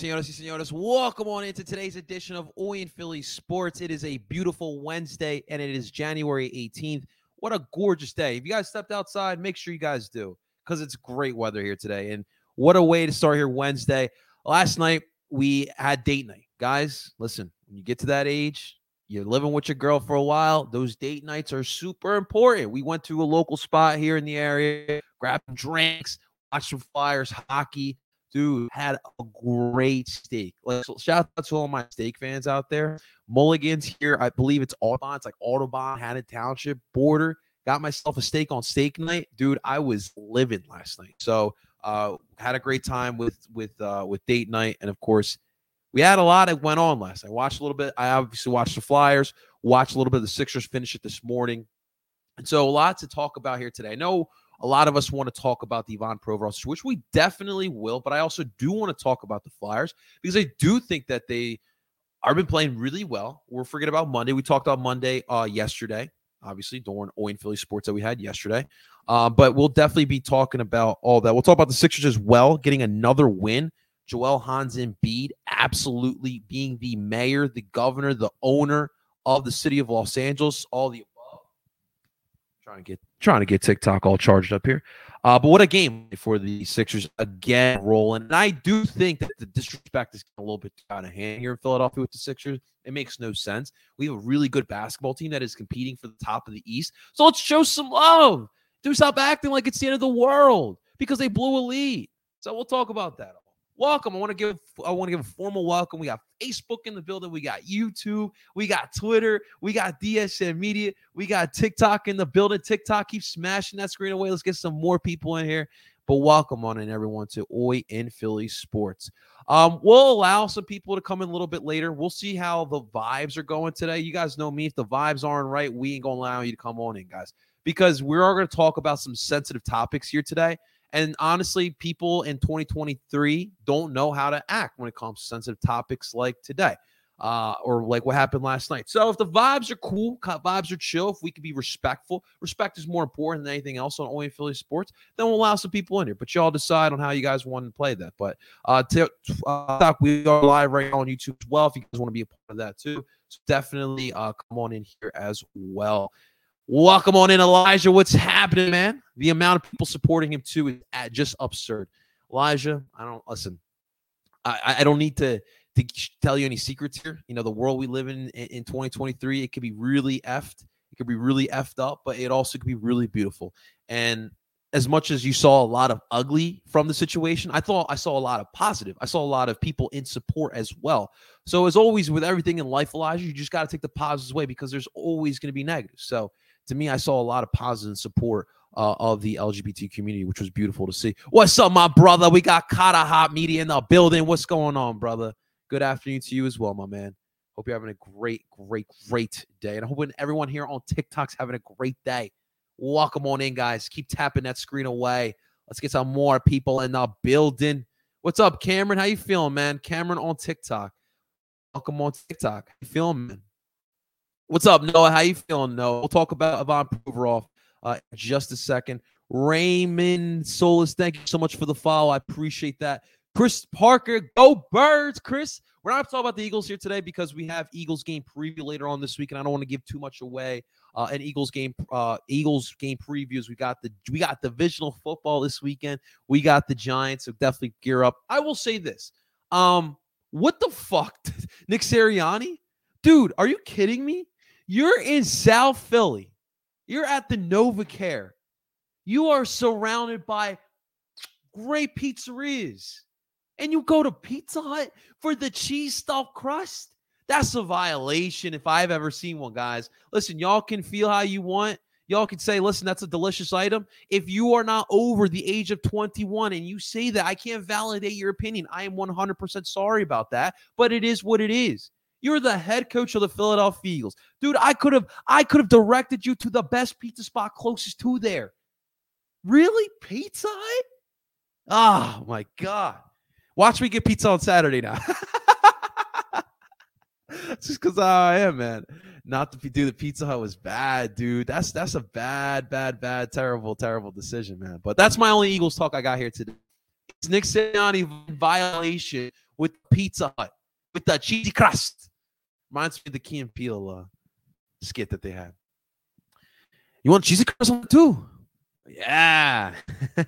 Señoras y señores? Welcome on into today's edition of Oi and Philly Sports. It is a beautiful Wednesday, and it is January 18th. What a gorgeous day. If you guys stepped outside, make sure you guys do because it's great weather here today. And what a way to start here Wednesday. Last night, we had date night. Guys, listen, when you get to that age, you're living with your girl for a while, those date nights are super important. We went to a local spot here in the area, grabbed drinks, watched some flyers, hockey dude had a great steak. Like so shout out to all my steak fans out there. Mulligan's here. I believe it's Audubon. It's like Audubon, Haddon Township border. Got myself a steak on steak night, dude. I was living last night. So uh had a great time with with uh with date night. And of course, we had a lot that went on last night. I watched a little bit. I obviously watched the Flyers, watched a little bit of the Sixers finish it this morning. And so a lot to talk about here today. I know a lot of us want to talk about the Ivan Provorov, which we definitely will, but I also do want to talk about the Flyers because I do think that they are been playing really well. We're forgetting about Monday. We talked about Monday uh, yesterday, obviously during Owen Philly Sports that we had yesterday. Uh, but we'll definitely be talking about all that. We'll talk about the Sixers as well, getting another win. Joel Hans Embiid absolutely being the mayor, the governor, the owner of the city of Los Angeles, all the above. Trying to get trying to get TikTok all charged up here. Uh, but what a game for the Sixers again rolling. And I do think that the disrespect is a little bit out of hand here in Philadelphia with the Sixers. It makes no sense. We have a really good basketball team that is competing for the top of the East. So let's show some love. Do stop acting like it's the end of the world because they blew a lead. So we'll talk about that welcome. I want to give I want to give a formal welcome. We got Facebook in the building, we got YouTube, we got Twitter, we got DSN Media, we got TikTok in the building. TikTok keep smashing that screen away. Let's get some more people in here. But welcome on in everyone to Oi in Philly Sports. Um, we'll allow some people to come in a little bit later. We'll see how the vibes are going today. You guys know me. If the vibes aren't right, we ain't gonna allow you to come on in, guys, because we are gonna talk about some sensitive topics here today. And honestly, people in 2023 don't know how to act when it comes to sensitive topics like today. Uh, or like what happened last night. So if the vibes are cool, vibes are chill, if we can be respectful, respect is more important than anything else on Only Philly Sports, then we'll allow some people in here. But y'all decide on how you guys want to play that. But uh, t- uh we are live right now on YouTube as well. If you guys want to be a part of that too, so definitely uh, come on in here as well. Welcome on in, Elijah. What's happening, man? The amount of people supporting him too is just absurd. Elijah, I don't listen. I, I don't need to to tell you any secrets here. You know, the world we live in in 2023, it could be really effed. It could be really effed up, but it also could be really beautiful. And as much as you saw a lot of ugly from the situation, I thought I saw a lot of positive. I saw a lot of people in support as well. So as always with everything in life, Elijah, you just got to take the positives away because there's always going to be negatives. So to me, I saw a lot of positive support uh, of the LGBT community, which was beautiful to see. What's up, my brother? We got Kata Hot Media in the building. What's going on, brother? Good afternoon to you as well, my man. Hope you're having a great, great, great day. And I hope everyone here on TikTok's having a great day. Welcome on in, guys. Keep tapping that screen away. Let's get some more people in the building. What's up, Cameron? How you feeling, man? Cameron on TikTok. Welcome on TikTok. How you feeling, man? What's up, Noah? How you feeling, Noah? We'll talk about Ivan Provorov uh, in just a second. Raymond Solis, thank you so much for the follow. I appreciate that. Chris Parker, go birds, Chris. We're not talking about the Eagles here today because we have Eagles game preview later on this week, and I don't want to give too much away. Uh, an Eagles game, uh, Eagles game previews. We got the we got divisional football this weekend. We got the Giants, so definitely gear up. I will say this: um, what the fuck, Nick Sirianni, dude? Are you kidding me? You're in South Philly. You're at the NovaCare. You are surrounded by great pizzerias. And you go to Pizza Hut for the cheese stuffed crust? That's a violation if I've ever seen one, guys. Listen, y'all can feel how you want. Y'all can say, listen, that's a delicious item. If you are not over the age of 21 and you say that, I can't validate your opinion. I am 100% sorry about that, but it is what it is. You're the head coach of the Philadelphia Eagles. Dude, I could have I could have directed you to the best pizza spot closest to there. Really? Pizza? Oh my god. Watch me get pizza on Saturday now. Just because I am, man. Not to do the Pizza Hut was bad, dude. That's that's a bad, bad, bad, terrible, terrible decision, man. But that's my only Eagles talk I got here today. It's Nick Sirianni violation with Pizza Hut with the cheesy crust. Reminds me of the Key and Peele uh, skit that they had. You want cheesy on too? Yeah.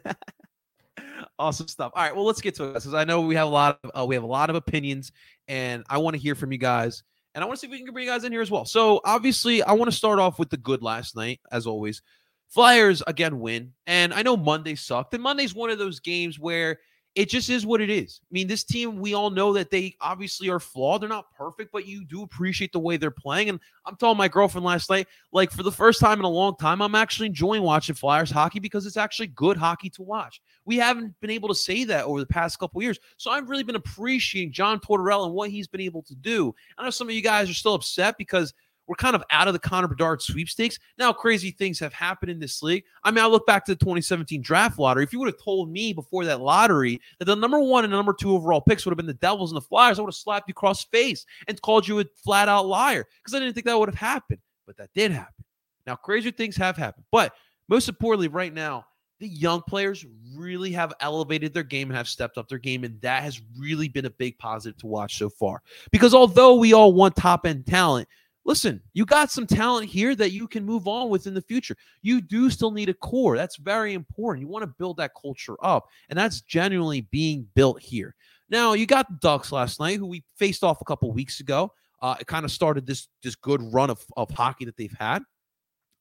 awesome stuff. All right, well, let's get to it because I know we have a lot of uh, we have a lot of opinions, and I want to hear from you guys, and I want to see if we can bring you guys in here as well. So obviously, I want to start off with the good last night, as always. Flyers again win, and I know Monday sucked, and Monday's one of those games where it just is what it is. I mean, this team, we all know that they obviously are flawed. They're not perfect, but you do appreciate the way they're playing. And I'm telling my girlfriend last night, like for the first time in a long time, I'm actually enjoying watching Flyers hockey because it's actually good hockey to watch. We haven't been able to say that over the past couple years. So I've really been appreciating John Tortorella and what he's been able to do. I know some of you guys are still upset because we're kind of out of the Connor Bedard sweepstakes. Now, crazy things have happened in this league. I mean, I look back to the 2017 draft lottery. If you would have told me before that lottery that the number one and number two overall picks would have been the Devils and the Flyers, I would have slapped you across the face and called you a flat out liar because I didn't think that would have happened. But that did happen. Now, crazy things have happened. But most importantly, right now, the young players really have elevated their game and have stepped up their game. And that has really been a big positive to watch so far. Because although we all want top end talent, listen, you got some talent here that you can move on with in the future. You do still need a core. That's very important. You want to build that culture up, and that's genuinely being built here. Now, you got the Ducks last night, who we faced off a couple weeks ago. Uh, it kind of started this this good run of, of hockey that they've had.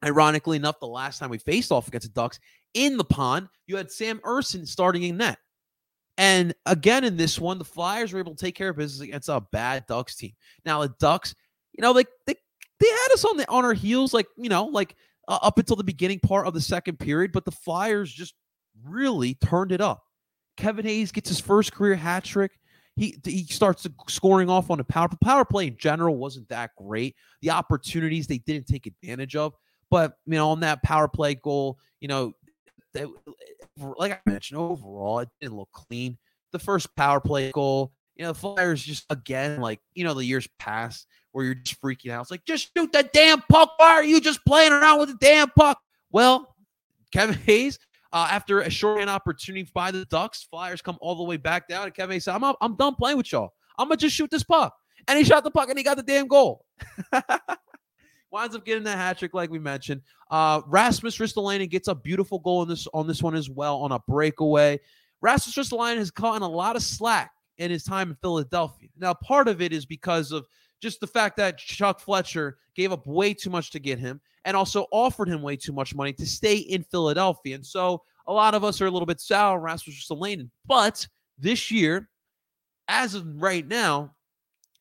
Ironically enough, the last time we faced off against the Ducks in the pond, you had Sam Ersson starting in net. And again, in this one, the Flyers were able to take care of business against a bad Ducks team. Now, the Ducks you know, like they they had us on the on our heels, like you know, like uh, up until the beginning part of the second period, but the Flyers just really turned it up. Kevin Hayes gets his first career hat trick. He he starts scoring off on the power power play in general wasn't that great. The opportunities they didn't take advantage of, but you know on that power play goal, you know, they, like I mentioned, overall it didn't look clean. The first power play goal, you know, the Flyers just again like you know the years past where you're just freaking out. It's like, just shoot the damn puck. Why are you just playing around with the damn puck? Well, Kevin Hayes, uh, after a short shorthand opportunity by the Ducks, Flyers come all the way back down. And Kevin Hayes said, I'm, up, I'm done playing with y'all. I'm going to just shoot this puck. And he shot the puck and he got the damn goal. Winds up getting that hat trick, like we mentioned. Uh, Rasmus Ristolainen gets a beautiful goal on this on this one as well on a breakaway. Rasmus Ristolainen has caught in a lot of slack in his time in Philadelphia. Now, part of it is because of just the fact that Chuck Fletcher gave up way too much to get him and also offered him way too much money to stay in Philadelphia. And so a lot of us are a little bit sour on Rasmus Ristolainen. But this year, as of right now,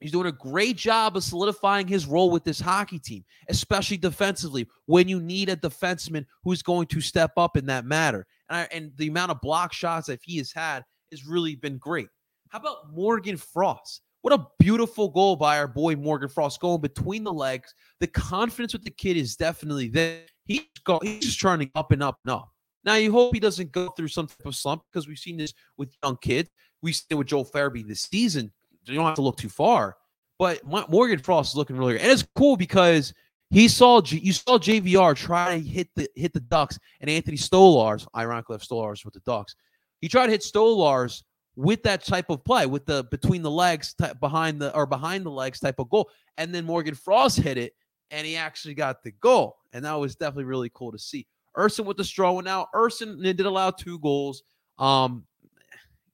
he's doing a great job of solidifying his role with this hockey team, especially defensively when you need a defenseman who's going to step up in that matter. And, I, and the amount of block shots that he has had has really been great. How about Morgan Frost? What a beautiful goal by our boy Morgan Frost going between the legs. The confidence with the kid is definitely there. He's, go, he's just turning up and up and up. Now, you hope he doesn't go through some type of slump because we've seen this with young kids. We've seen it with Joel Farabee this season. You don't have to look too far. But Morgan Frost is looking really good. And it's cool because he saw you saw JVR try to hit the hit the Ducks and Anthony Stolarz, ironically, Stolarz with the Ducks. He tried to hit Stolarz with that type of play, with the between the legs behind the or behind the legs type of goal. And then Morgan Frost hit it and he actually got the goal. And that was definitely really cool to see. Ersson with the straw. And now Ersson did allow two goals. Um,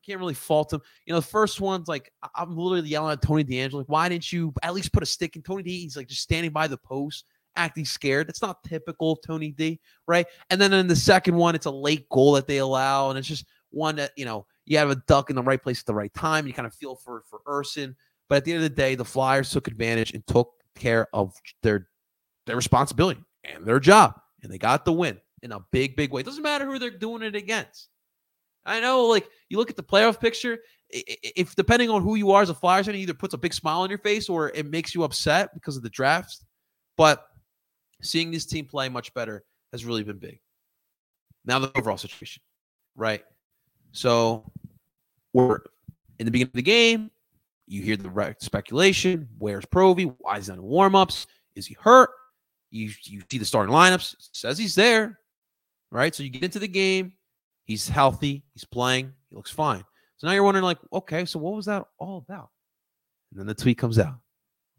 can't really fault him. You know, the first one's like I'm literally yelling at Tony DeAngelo, like, why didn't you at least put a stick in Tony D? He's like just standing by the post, acting scared. That's not typical of Tony D, right? And then in the second one, it's a late goal that they allow, and it's just one that, you know, you have a duck in the right place at the right time. You kind of feel for for Ersson. But at the end of the day, the Flyers took advantage and took care of their their responsibility and their job. And they got the win in a big, big way. It doesn't matter who they're doing it against. I know, like, you look at the playoff picture, if depending on who you are as a Flyers fan, it either puts a big smile on your face or it makes you upset because of the drafts. But seeing this team play much better has really been big. Now, the overall situation, right? So we're in the beginning of the game. You hear the speculation. Where's Provy? Why is he on warmups? Is he hurt? You you see the starting lineups. says he's there, right? So you get into the game. He's healthy. He's playing. He looks fine. So now you're wondering, like, okay, so what was that all about? And then the tweet comes out.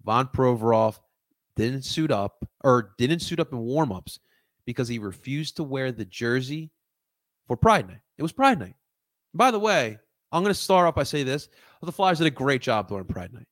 Ivan Provorov didn't suit up or didn't suit up in warmups because he refused to wear the jersey for Pride Night. It was Pride Night. By the way, I'm going to start off by say this: the Flyers did a great job during Pride Night.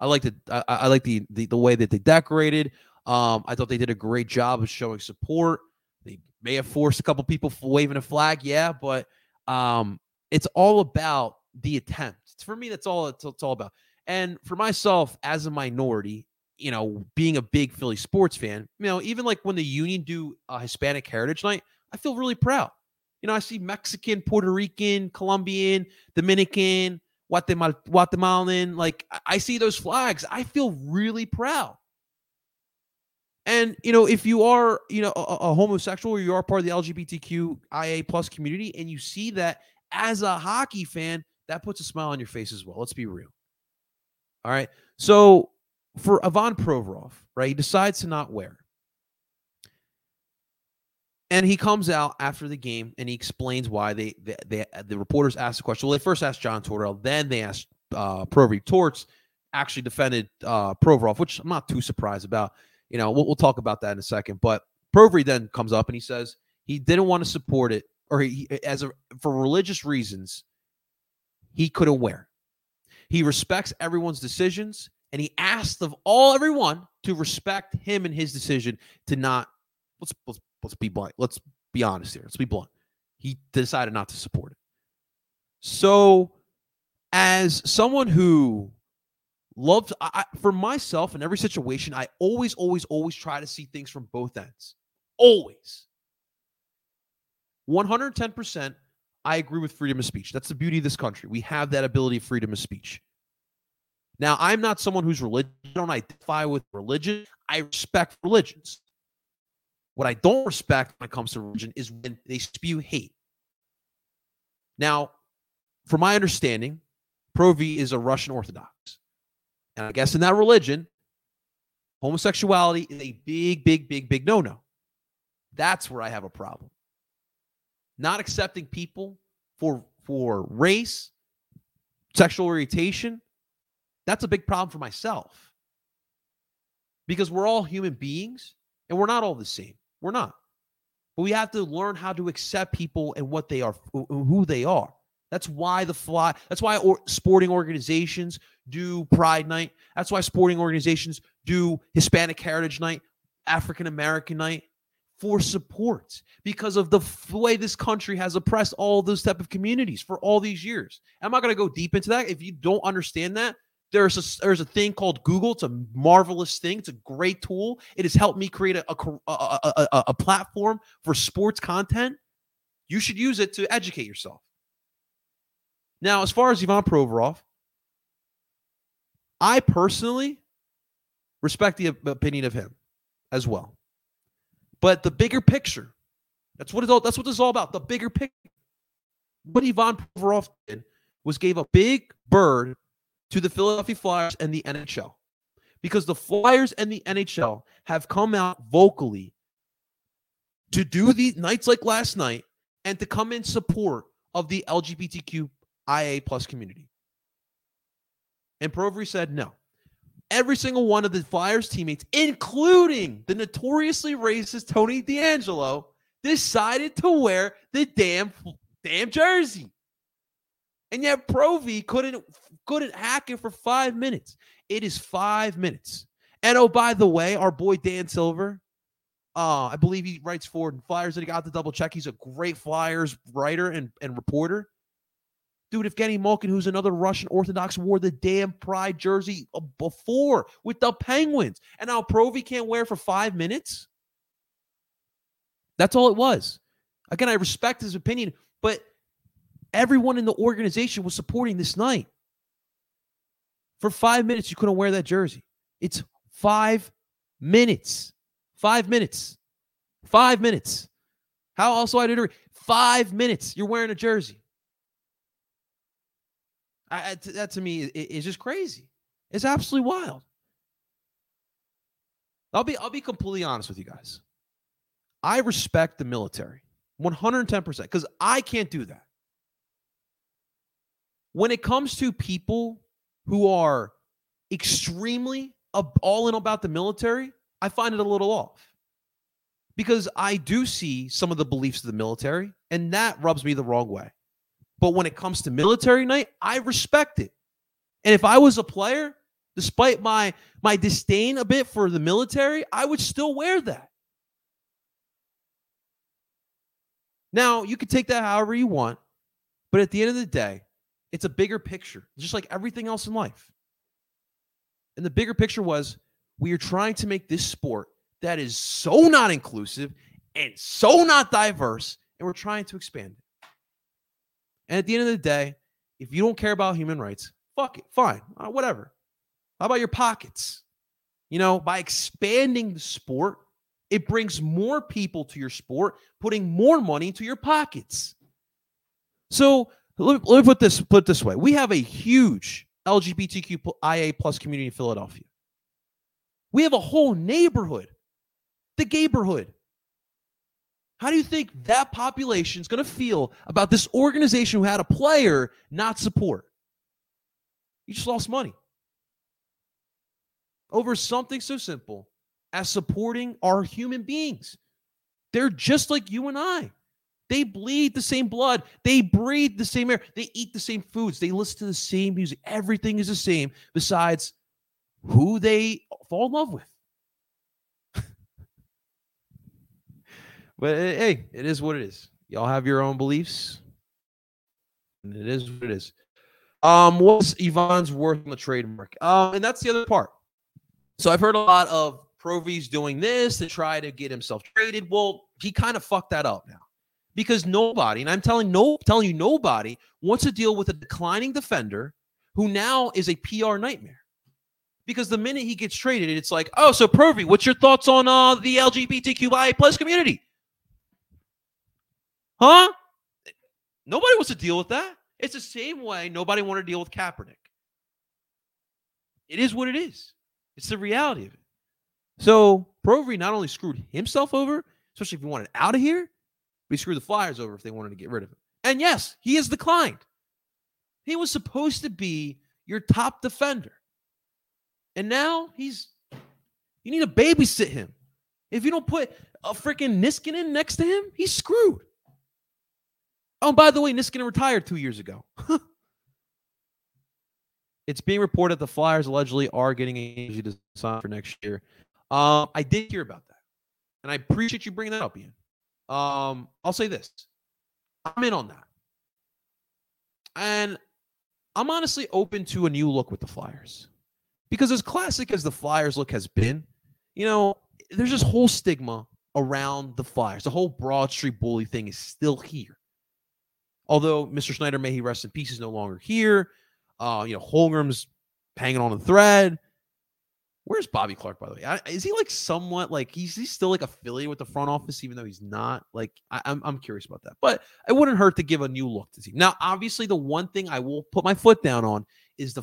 I like the I, I like the, the the way that they decorated. Um, I thought they did a great job of showing support. They may have forced a couple people waving a flag, yeah, but um, it's all about the attempt. For me, that's all it's, it's all about. And for myself, as a minority, you know, being a big Philly sports fan, you know, even like when the Union do a Hispanic Heritage Night, I feel really proud. You know, I see Mexican, Puerto Rican, Colombian, Dominican, Guatemal- Guatemalan. Like I see those flags, I feel really proud. And you know, if you are, you know, a, a homosexual or you are part of the LGBTQIA plus community, and you see that as a hockey fan, that puts a smile on your face as well. Let's be real. All right. So for Ivan Provorov, right, he decides to not wear. And he comes out after the game and he explains why they, they, they the reporters asked the question. Well, they first asked John Tortorella, then they asked uh, Provorov. Torts actually defended uh, Provorov, which I'm not too surprised about. You know, we'll, we'll talk about that in a second. But Provorov then comes up and he says he didn't want to support it, or he, as a for religious reasons, he couldn't wear. He respects everyone's decisions, and he asked of all everyone to respect him and his decision to not let's let's let's be blunt. Let's be honest here. Let's be blunt. He decided not to support it. So, as someone who loves, I, for myself in every situation, I always, always, always try to see things from both ends. Always. 110%, I agree with freedom of speech. That's the beauty of this country. We have that ability of freedom of speech. Now, I'm not someone who's religious. I don't identify with religion. I respect religions. What I don't respect when it comes to religion is when they spew hate. Now, from my understanding, Provi is a Russian Orthodox. And I guess in that religion, homosexuality is a big, big, big, big no no. That's where I have a problem. Not accepting people for for race, sexual orientation, that's a big problem for myself. Because we're all human beings and we're not all the same. We're not. But we have to learn how to accept people and what they are, who they are. That's why the fly. That's why or, sporting organizations do Pride Night. That's why sporting organizations do Hispanic Heritage Night, African American Night for support because of the way this country has oppressed all those type of communities for all these years. I'm not going to go deep into that. If you don't understand that, there's a there's a thing called Google. It's a marvelous thing. It's a great tool. It has helped me create a a, a, a, a platform for sports content. You should use it to educate yourself. Now, as far as Ivan Provorov, I personally respect the opinion of him as well. But the bigger picture, that's what it's all. That's what this is all about. The bigger picture. What Ivan Provorov did was gave a big bird to the Philadelphia Flyers and the NHL because the Flyers and the NHL have come out vocally to do these nights like last night and to come in support of the LGBTQIA plus community. And Provri said no. Every single one of the Flyers teammates, including the notoriously racist Tony DeAngelo, decided to wear the damn damn jersey. And yet Provi couldn't couldn't hack it for five minutes. It is five minutes. And oh, by the way, our boy Dan Silver, uh, I believe he writes for Flyers that he got to double check. He's a great Flyers writer and, and reporter. Dude, if Evgeny Malkin, who's another Russian Orthodox, wore the damn Pride jersey uh, before with the Penguins, and now Provi can't wear for five minutes. That's all it was. Again, I respect his opinion, but Everyone in the organization was supporting this night. For five minutes, you couldn't wear that jersey. It's five minutes. Five minutes. Five minutes. How also I did it. Five minutes. You're wearing a jersey. I, that to me is just crazy. It's absolutely wild. I'll be I'll be completely honest with you guys. I respect the military 110% because I can't do that. when it comes to people who are extremely all in about the military, I find it a little off because I do see some of the beliefs of the military, and that rubs me the wrong way. But when it comes to military night, I respect it. And if I was a player, despite my my disdain a bit for the military, I would still wear that. Now, you can take that however you want, but at the end of the day, it's a bigger picture, just like everything else in life. And the bigger picture was we are trying to make this sport that is so not inclusive and so not diverse, and we're trying to expand it. And at the end of the day, if you don't care about human rights, fuck it, fine, uh, whatever. How about your pockets? You know, by expanding the sport, it brings more people to your sport, putting more money into your pockets. So let me, let me put this put this way: we have a huge LGBTQIA plus community in Philadelphia. We have a whole neighborhood, the neighborhood. How do you think that population is going to feel about this organization who had a player not support? You just lost money over something so simple as supporting our human beings. They're just like you and I. They bleed the same blood. They breathe the same air. They eat the same foods. They listen to the same music. Everything is the same besides who they fall in love with. but eh, hey, it is what it is. Y'all have your own beliefs. And it is what it is. Um, what's Ivan's worth on the trademark? Um, and that's the other part. So I've heard a lot of Provy's doing this to try to get himself traded. Well, he kind of fucked that up now because nobody, and I'm telling no, telling you nobody wants to deal with a declining defender who now is a PR nightmare. Because the minute he gets traded, it's like, oh, so Provy, what's your thoughts on uh, the LGBTQI plus community? Huh? Nobody wants to deal with that. It's the same way nobody wanted to deal with Kaepernick. It is what it is. It's the reality of it. So Provy not only screwed himself over, especially if he wanted out of here, he screwed the Flyers over if they wanted to get rid of him. And yes, he has declined. He was supposed to be your top defender. And now he's you need to babysit him. If you don't put a freaking Niskanen next to him, he's screwed. Oh, by the way, Niskanen retired two years ago. it's being reported the Flyers allegedly are getting a sign for next year. Um, I did hear about that, and I appreciate you bringing that up, Ian. Um, I'll say this: I'm in on that, and I'm honestly open to a new look with the Flyers because as classic as the Flyers look has been, you know, there's this whole stigma around the Flyers. The whole Broad Street bully thing is still here. Although Mr. Snyder, may he rest in peace, is no longer here. Uh, you know, Holmgren's hanging on a thread. Where's Bobby Clarke, by the way? I, is he like somewhat like he's, he's still like affiliated with the front office, even though he's not? Like, I, am I'm, I'm curious about that. But it wouldn't hurt to give a new look to the team. Now, obviously, the one thing I will put my foot down on is the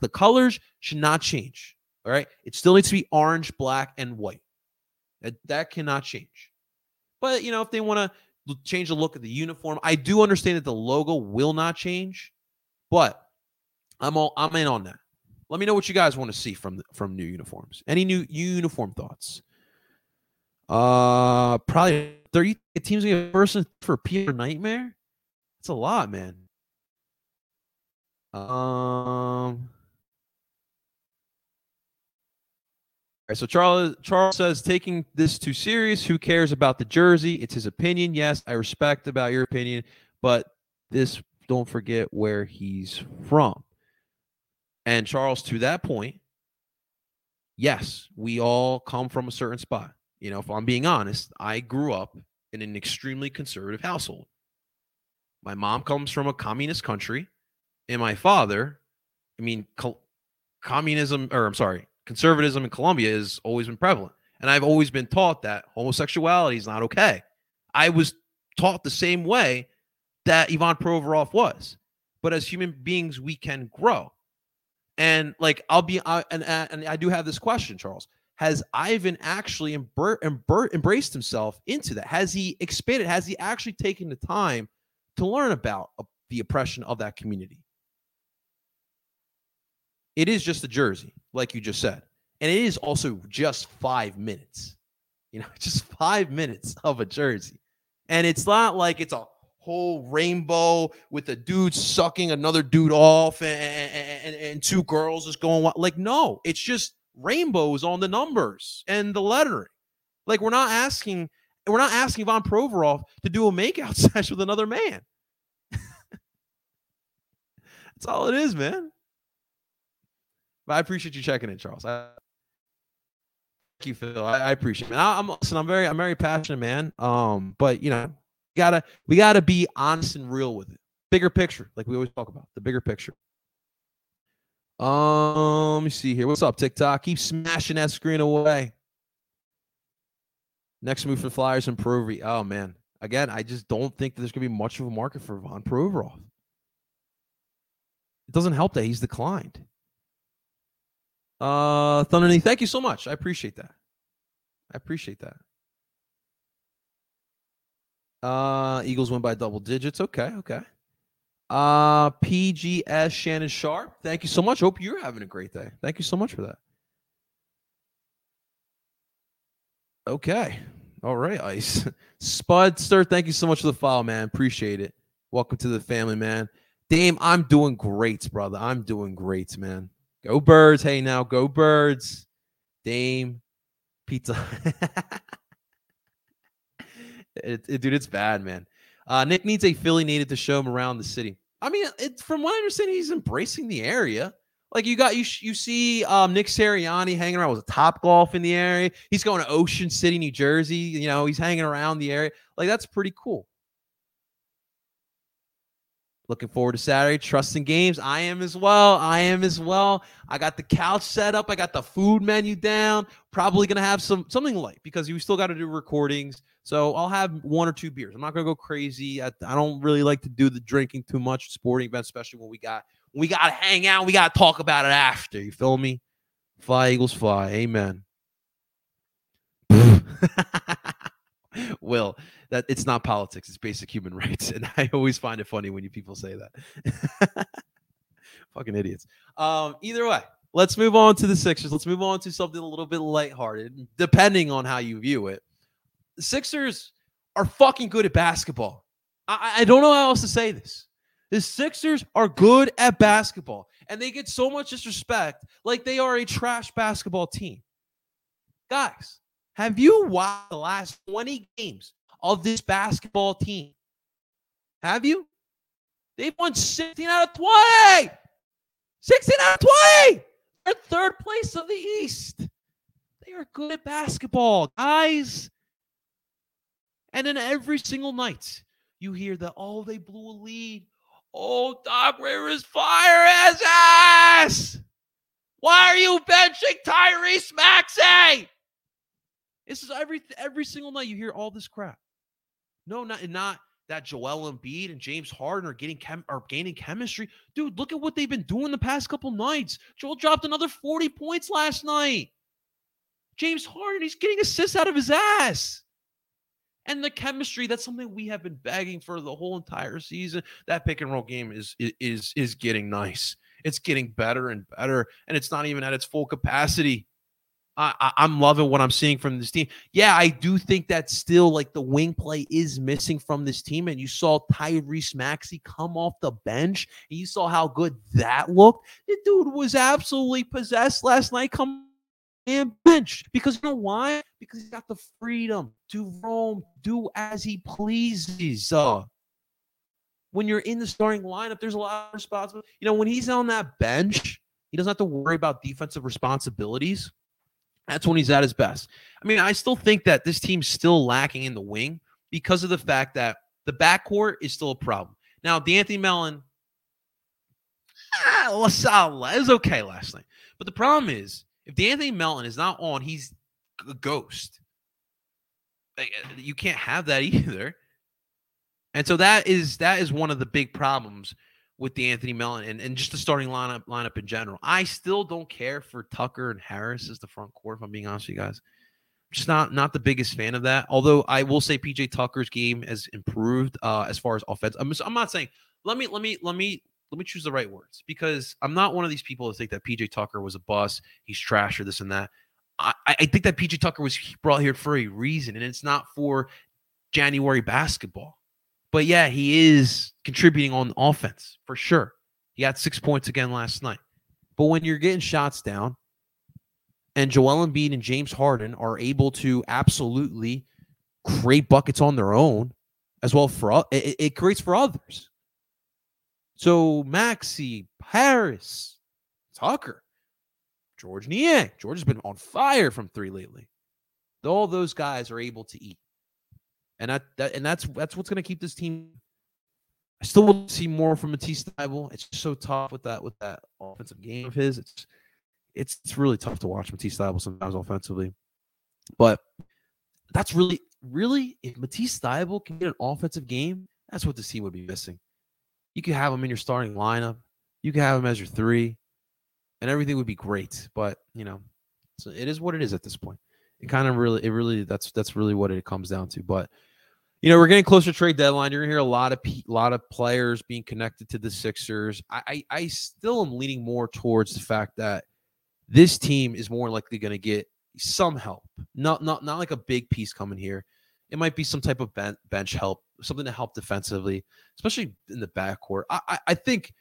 the colors should not change. All right, it still needs to be orange, black, and white. That that cannot change. But you know, if they want to change the look of the uniform, I do understand that the logo will not change. But I'm all I'm in on that. Let me know what you guys want to see from from new uniforms. Any new uniform thoughts? Uh, probably 30 teams get person for Peter Nightmare. That's a lot, man. Um. All right, so Charles Charles says taking this too serious. Who cares about the jersey? It's his opinion. Yes, I respect about your opinion, but this don't forget where he's from. And Charles, to that point, yes, we all come from a certain spot. You know, if I'm being honest, I grew up in an extremely conservative household. My mom comes from a communist country, and my father, I mean, co- communism, or I'm sorry, conservatism in Colombia has always been prevalent. And I've always been taught that homosexuality is not okay. I was taught the same way that Ivan Provorov was. But as human beings, we can grow. And like I'll be uh, and and I do have this question, Charles. Has Ivan actually embraced himself into that? Has he expanded? Has he actually taken the time to learn about uh, the oppression of that community? it is just a jersey, like you just said. And it is also just five minutes. You know, just five minutes of a jersey. And it's not like it's a whole rainbow with a dude sucking another dude off and, and, and two girls just going like no it's just rainbows on the numbers and the lettering. Like we're not asking we're not asking Ivan Provorov to do a makeout session with another man. That's all it is man. But I appreciate you checking in Charles. I, thank you Phil. I, appreciate it. I, I'm listen I'm very I'm very passionate man. Um but you know gotta we gotta be honest and real with it. Bigger picture, like we always talk about, the bigger picture. Um, let me see here. What's up, TikTok? Keep smashing that screen away. Next move for Flyers and Provi. Oh man. Again, I just don't think there's gonna be much of a market for Ivan Provorov. It doesn't help that he's declined. Uh Thunder thank you so much. I appreciate that. I appreciate that. Uh, Eagles win by double digits. Okay, okay. Uh, PGS Shannon Sharp. Thank you so much. Hope you're having a great day. Thank you so much for that. Okay. All right, Ice. Spudster, thank you so much for the follow, man. Appreciate it. Welcome to the family, man. Dame, I'm doing great, brother. I'm doing great, man. Go birds. Hey now, go birds. Dame, pizza. It, it, dude, it's bad, man. Uh, Nick needs a Philly native to show him around the city. I mean, from what I understand, he's embracing the area. Like you got you you see um, Nick Sirianni hanging around with a Topgolf in the area. He's going to Ocean City, New Jersey. You know, he's hanging around the area. Like that's pretty cool. Looking forward to Saturday. Trusting games. I am as well. I am as well. I got the couch set up. I got the food menu down. Probably gonna have some something light because you still got to do recordings. So I'll have one or two beers. I'm not gonna go crazy. I, I don't really like to do the drinking too much sporting events, especially when we got we got to hang out. We got to talk about it after. You feel me? Fly Eagles fly. Amen. Will that it's not politics; it's basic human rights, and I always find it funny when you people say that. Fucking idiots. Um, either way, let's move on to the Sixers. Let's move on to something a little bit lighthearted, depending on how you view it the Sixers are fucking good at basketball. I, I don't know how else to say this. The Sixers are good at basketball, and they get so much disrespect like they are a trash basketball team. Guys, have you watched the last 20 games of this basketball team? Have you? They've won 16 out of 20. 16 out of 20. They're third place of the East. They are good at basketball, guys. And then every single night, you hear that, oh, they blew a lead. Oh, Doc Rivers fire his ass. Why are you benching Tyrese Maxey? This is every every single night you hear all this crap. No, not not that Joel Embiid and James Harden are getting chem are gaining chemistry. Dude, look at what they've been doing the past couple nights. Joel dropped another 40 points last night. James Harden, he's getting assists out of his ass. And the chemistry, that's something we have been begging for the whole entire season. That pick and roll game is is is getting nice. It's getting better and better, and it's not even at its full capacity. I, am loving what I'm seeing from this team. Yeah, I do think that still like the wing play is missing from this team. And you saw Tyrese Maxey come off the bench, and you saw how good that looked. The dude was absolutely possessed last night. Come and bench because you know why? Because he's got the freedom to roam, do as he pleases. Uh, when you're in the starting lineup, there's a lot of responsibility. You know, when he's on that bench, he doesn't have to worry about defensive responsibilities. That's when he's at his best. I mean, I still think that this team's still lacking in the wing because of the fact that the backcourt is still a problem. Now, D'Anthony Melton, ah, it was okay last night. But the problem is if D'Anthony Melton is not on, he's a ghost. Uh, you can't have that either. And so that is that is one of the big problems with D'Anthony Melton and, and just the starting lineup lineup in general. I still don't care for Tucker and Harris as the front court, if I'm being honest with you guys. I'm just not not the biggest fan of that. Although I will say PJ Tucker's game has improved uh, as far as offense. I'm, I'm not saying let me let me let me let me choose the right words because I'm not one of these people that think that PJ Tucker was a bust, he's trash or this and that. I, I think that PJ Tucker was brought here for a reason, and it's not for January basketball. But yeah, he is contributing on offense for sure. He got six points again last night. But when you're getting shots down, and Joel Embiid and James Harden are able to absolutely create buckets on their own, as well for it, it creates for others. So Maxey, Harris, Tucker, Georges Niang. George has been on fire from three lately. All those guys are able to eat, and that, that and that's that's what's going to keep this team. I still want to see more from Matisse Thybulle. It's so tough with that with that offensive game of his. It's it's it's really tough to watch Matisse Thybulle sometimes offensively, but that's really really if Matisse Thybulle can get an offensive game, that's what the team would be missing. You could have him in your starting lineup. You could have him as your three, and everything would be great. But you know, so it is what it is at this point. It kind of really, it really, that's that's really what it comes down to. But you know, we're getting closer to trade deadline. You're gonna hear a lot of a lot of players being connected to the Sixers. I, I I still am leaning more towards the fact that this team is more likely going to get some help. Not not not like a big piece coming here. It might be some type of bench help, something to help defensively, especially in the backcourt. I, I, I think,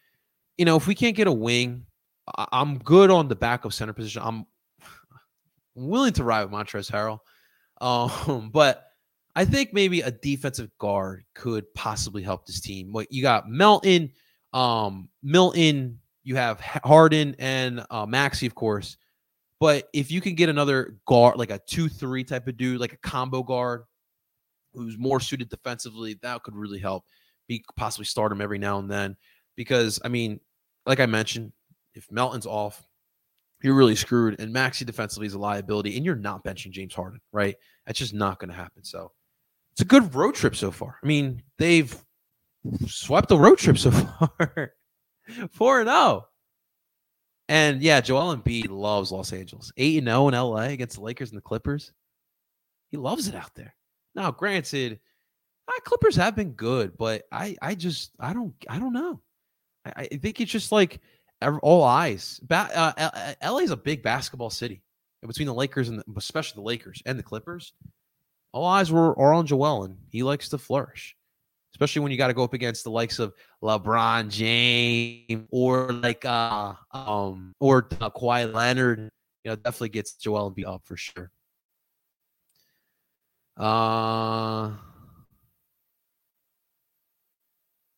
you know, if we can't get a wing, I, am good on the back of center position. I'm willing to ride with Montrezl Harrell, um, but I think maybe a defensive guard could possibly help this team. What you got, Melton, um, Milton, you have Harden and uh, Maxey, of course. But if you can get another guard, like a two-three type of dude, like a combo guard, who's more suited defensively, that could really help. Be possibly start him every now and then because I mean, like I mentioned, if Melton's off, you're really screwed. And Maxey defensively is a liability, and you're not benching James Harden, right? That's just not going to happen. So it's a good road trip so far. I mean, they've swept the road trip so far, four and zero. Oh. And yeah, Joel Embiid loves Los Angeles. Eight and zero oh in LA against the Lakers and the Clippers. He loves it out there. Now, granted, uh, Clippers have been good, but I, I just, I don't, I don't know. I, I think it's just like all eyes. Ba- uh, LA is a big basketball city between the Lakers and the, especially the Lakers and the Clippers. All eyes were are on Joel, and he likes to flourish, especially when you got to go up against the likes of LeBron James or like uh um or uh, Kawhi Leonard. You know, definitely gets Joel Embiid up for sure. Uh,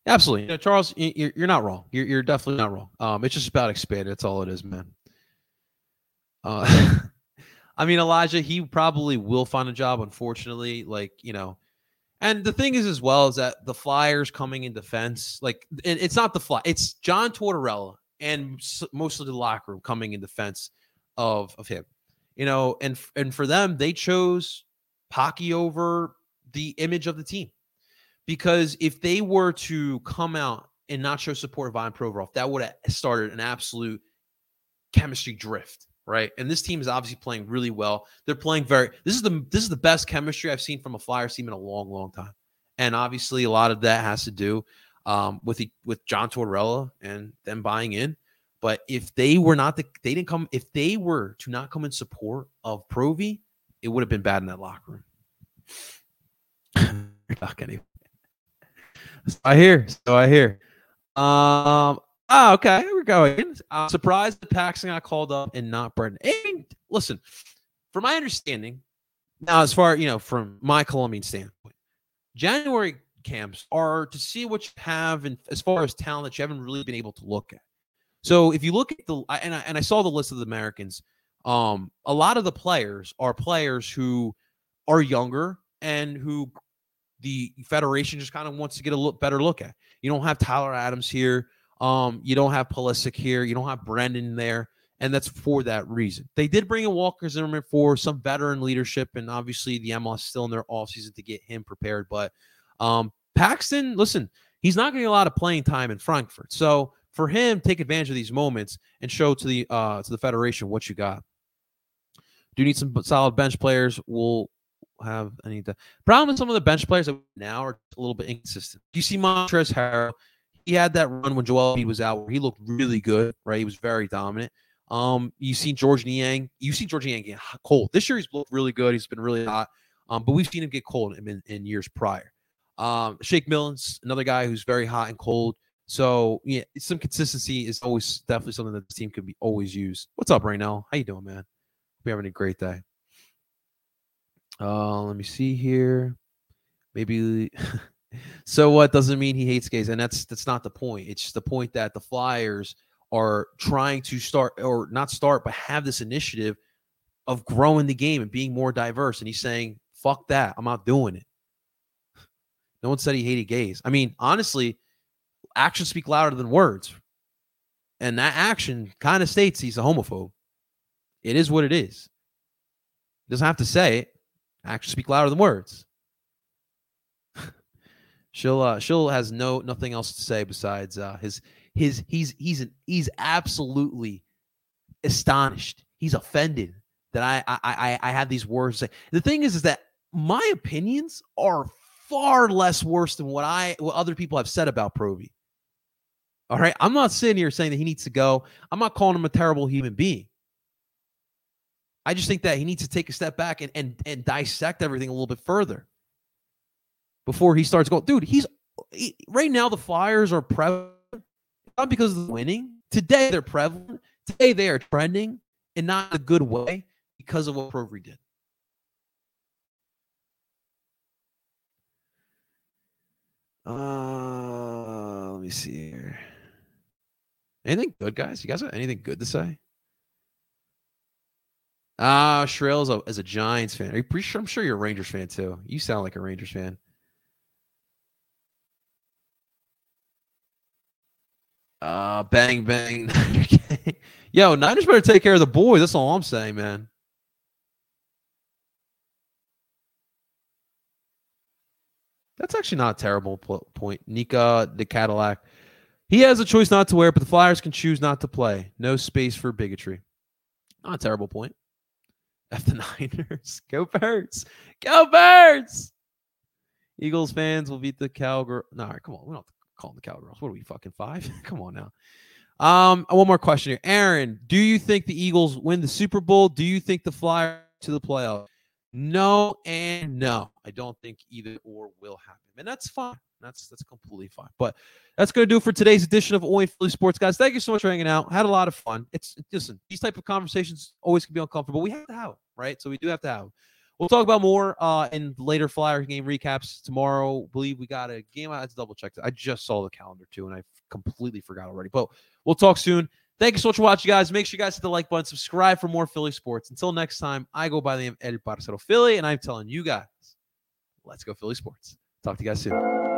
absolutely. You know, Charles, you're, you're not wrong. You're, you're definitely not wrong. Um, it's just about expanding. That's all it is, man. Uh, I mean, Elijah, he probably will find a job. Unfortunately, like you know, and the thing is, as well, is that the Flyers coming in defense, like it's not the fly, it's John Tortorella and mostly the locker room coming in defense of of him. You know, and and for them, they chose Pocky over the image of the team. Because if they were to come out and not show support of Ivan Provorov, that would have started an absolute chemistry drift, right? And this team is obviously playing really well. They're playing very. This is the this is the best chemistry I've seen from a Flyers team in a long, long time. And obviously, a lot of that has to do um, with the, with John Tortorella and them buying in. But if they were not the, they didn't come. If they were to not come in support of Provy, it would have been bad in that locker room. anyway. So I hear. So I hear. Um. Oh, okay. We're going. I'm surprised the Paxten got called up and not Brenden. And listen, from my understanding, now as far you know, from my Colombian standpoint, January camps are to see what you have and as far as talent that you haven't really been able to look at. So if you look at the and I, and I saw the list of the Americans um, a lot of the players are players who are younger and who the federation just kind of wants to get a look better look at. You don't have Tyler Adams here. Um, you don't have Pulisic here. You don't have Brenden there. And that's for that reason. They did bring in Walker Zimmerman for some veteran leadership, and obviously the MLS still in their offseason to get him prepared. But um, Paxten, listen, he's not getting a lot of playing time in Frankfurt. So for him, take advantage of these moments and show to the uh, to the federation what you got. Do you need some solid bench players. We'll have any. The problem with some of the bench players now are a little bit inconsistent. Do you see Montrezl Harrell, he had that run when Joel Embiid was out where he looked really good, right? He was very dominant. Um, you've seen Georges Niang. You've seen Georges Niang get cold. This year he's looked really good. He's been really hot. Um, but we've seen him get cold in, in years prior. Um, Shake Milton's another guy who's very hot and cold. So yeah, some consistency is always definitely something that the team can be always use. What's up, Raynell? How you doing, man? We having a great day. Uh, let me see here. Maybe so what doesn't mean he hates gays, and that's that's not the point. It's the point that the Flyers are trying to start or not start, but have this initiative of growing the game and being more diverse. And he's saying, "Fuck that! I'm not doing it." No one said he hated gays. I mean, honestly, actions speak louder than words, and that action kind of states he's a homophobe. It is what it is. Doesn't have to say it. Speak louder than words. she'll uh, she'll has no nothing else to say besides uh, his his he's he's an, he's absolutely astonished. He's offended that I I I, I have these words to say. The thing is, is that my opinions are far less worse than what I what other people have said about Provy. All right, I'm not sitting here saying that he needs to go. I'm not calling him a terrible human being. I just think that he needs to take a step back and and and dissect everything a little bit further before he starts going. Dude, he's he, right now the Flyers are prevalent not because of the winning. Today they're prevalent. Today they are trending in not a good way because of what Provy did. Uh, let me see here. Anything good, guys? You guys have anything good to say? Ah, Shrill is a, is a Giants fan. Are you pretty sure? I'm sure you're a Rangers fan too. You sound like a Rangers fan. Uh, bang bang. Yo, Niners better take care of the boys. That's all I'm saying, man. That's actually not a terrible point. Nika the Cadillac. He has a choice not to wear, but the Flyers can choose not to play. No space for bigotry. Not a terrible point. F the Niners. Go Birds. Go Birds. Eagles fans will beat the Cowgirls. No, come on. We don't call them the Cowgirls. What are we, fucking five? come on now. Um, one more question here. Aaron, do you think the Eagles win the Super Bowl? Do you think the Flyers to the playoffs? No and no. I don't think either or will happen. And that's fine. That's that's completely fine. But that's to do for today's edition of Oi Philly Sports, guys. Thank you so much for hanging out. Had a lot of fun. It's listen, these type of conversations always can be uncomfortable. We have to have them, right? So we do have to have. We'll talk about more uh, in later Flyer game recaps tomorrow. believe we got a game. I had to double check. I just saw the calendar too, and I completely forgot already. But we'll talk soon. Thank you so much for watching, guys. Make sure you guys hit the like button, subscribe for more Philly sports. Until next time, I go by the name Eddie Barcelo Philly, and I'm telling you guys, let's go Philly sports. Talk to you guys soon.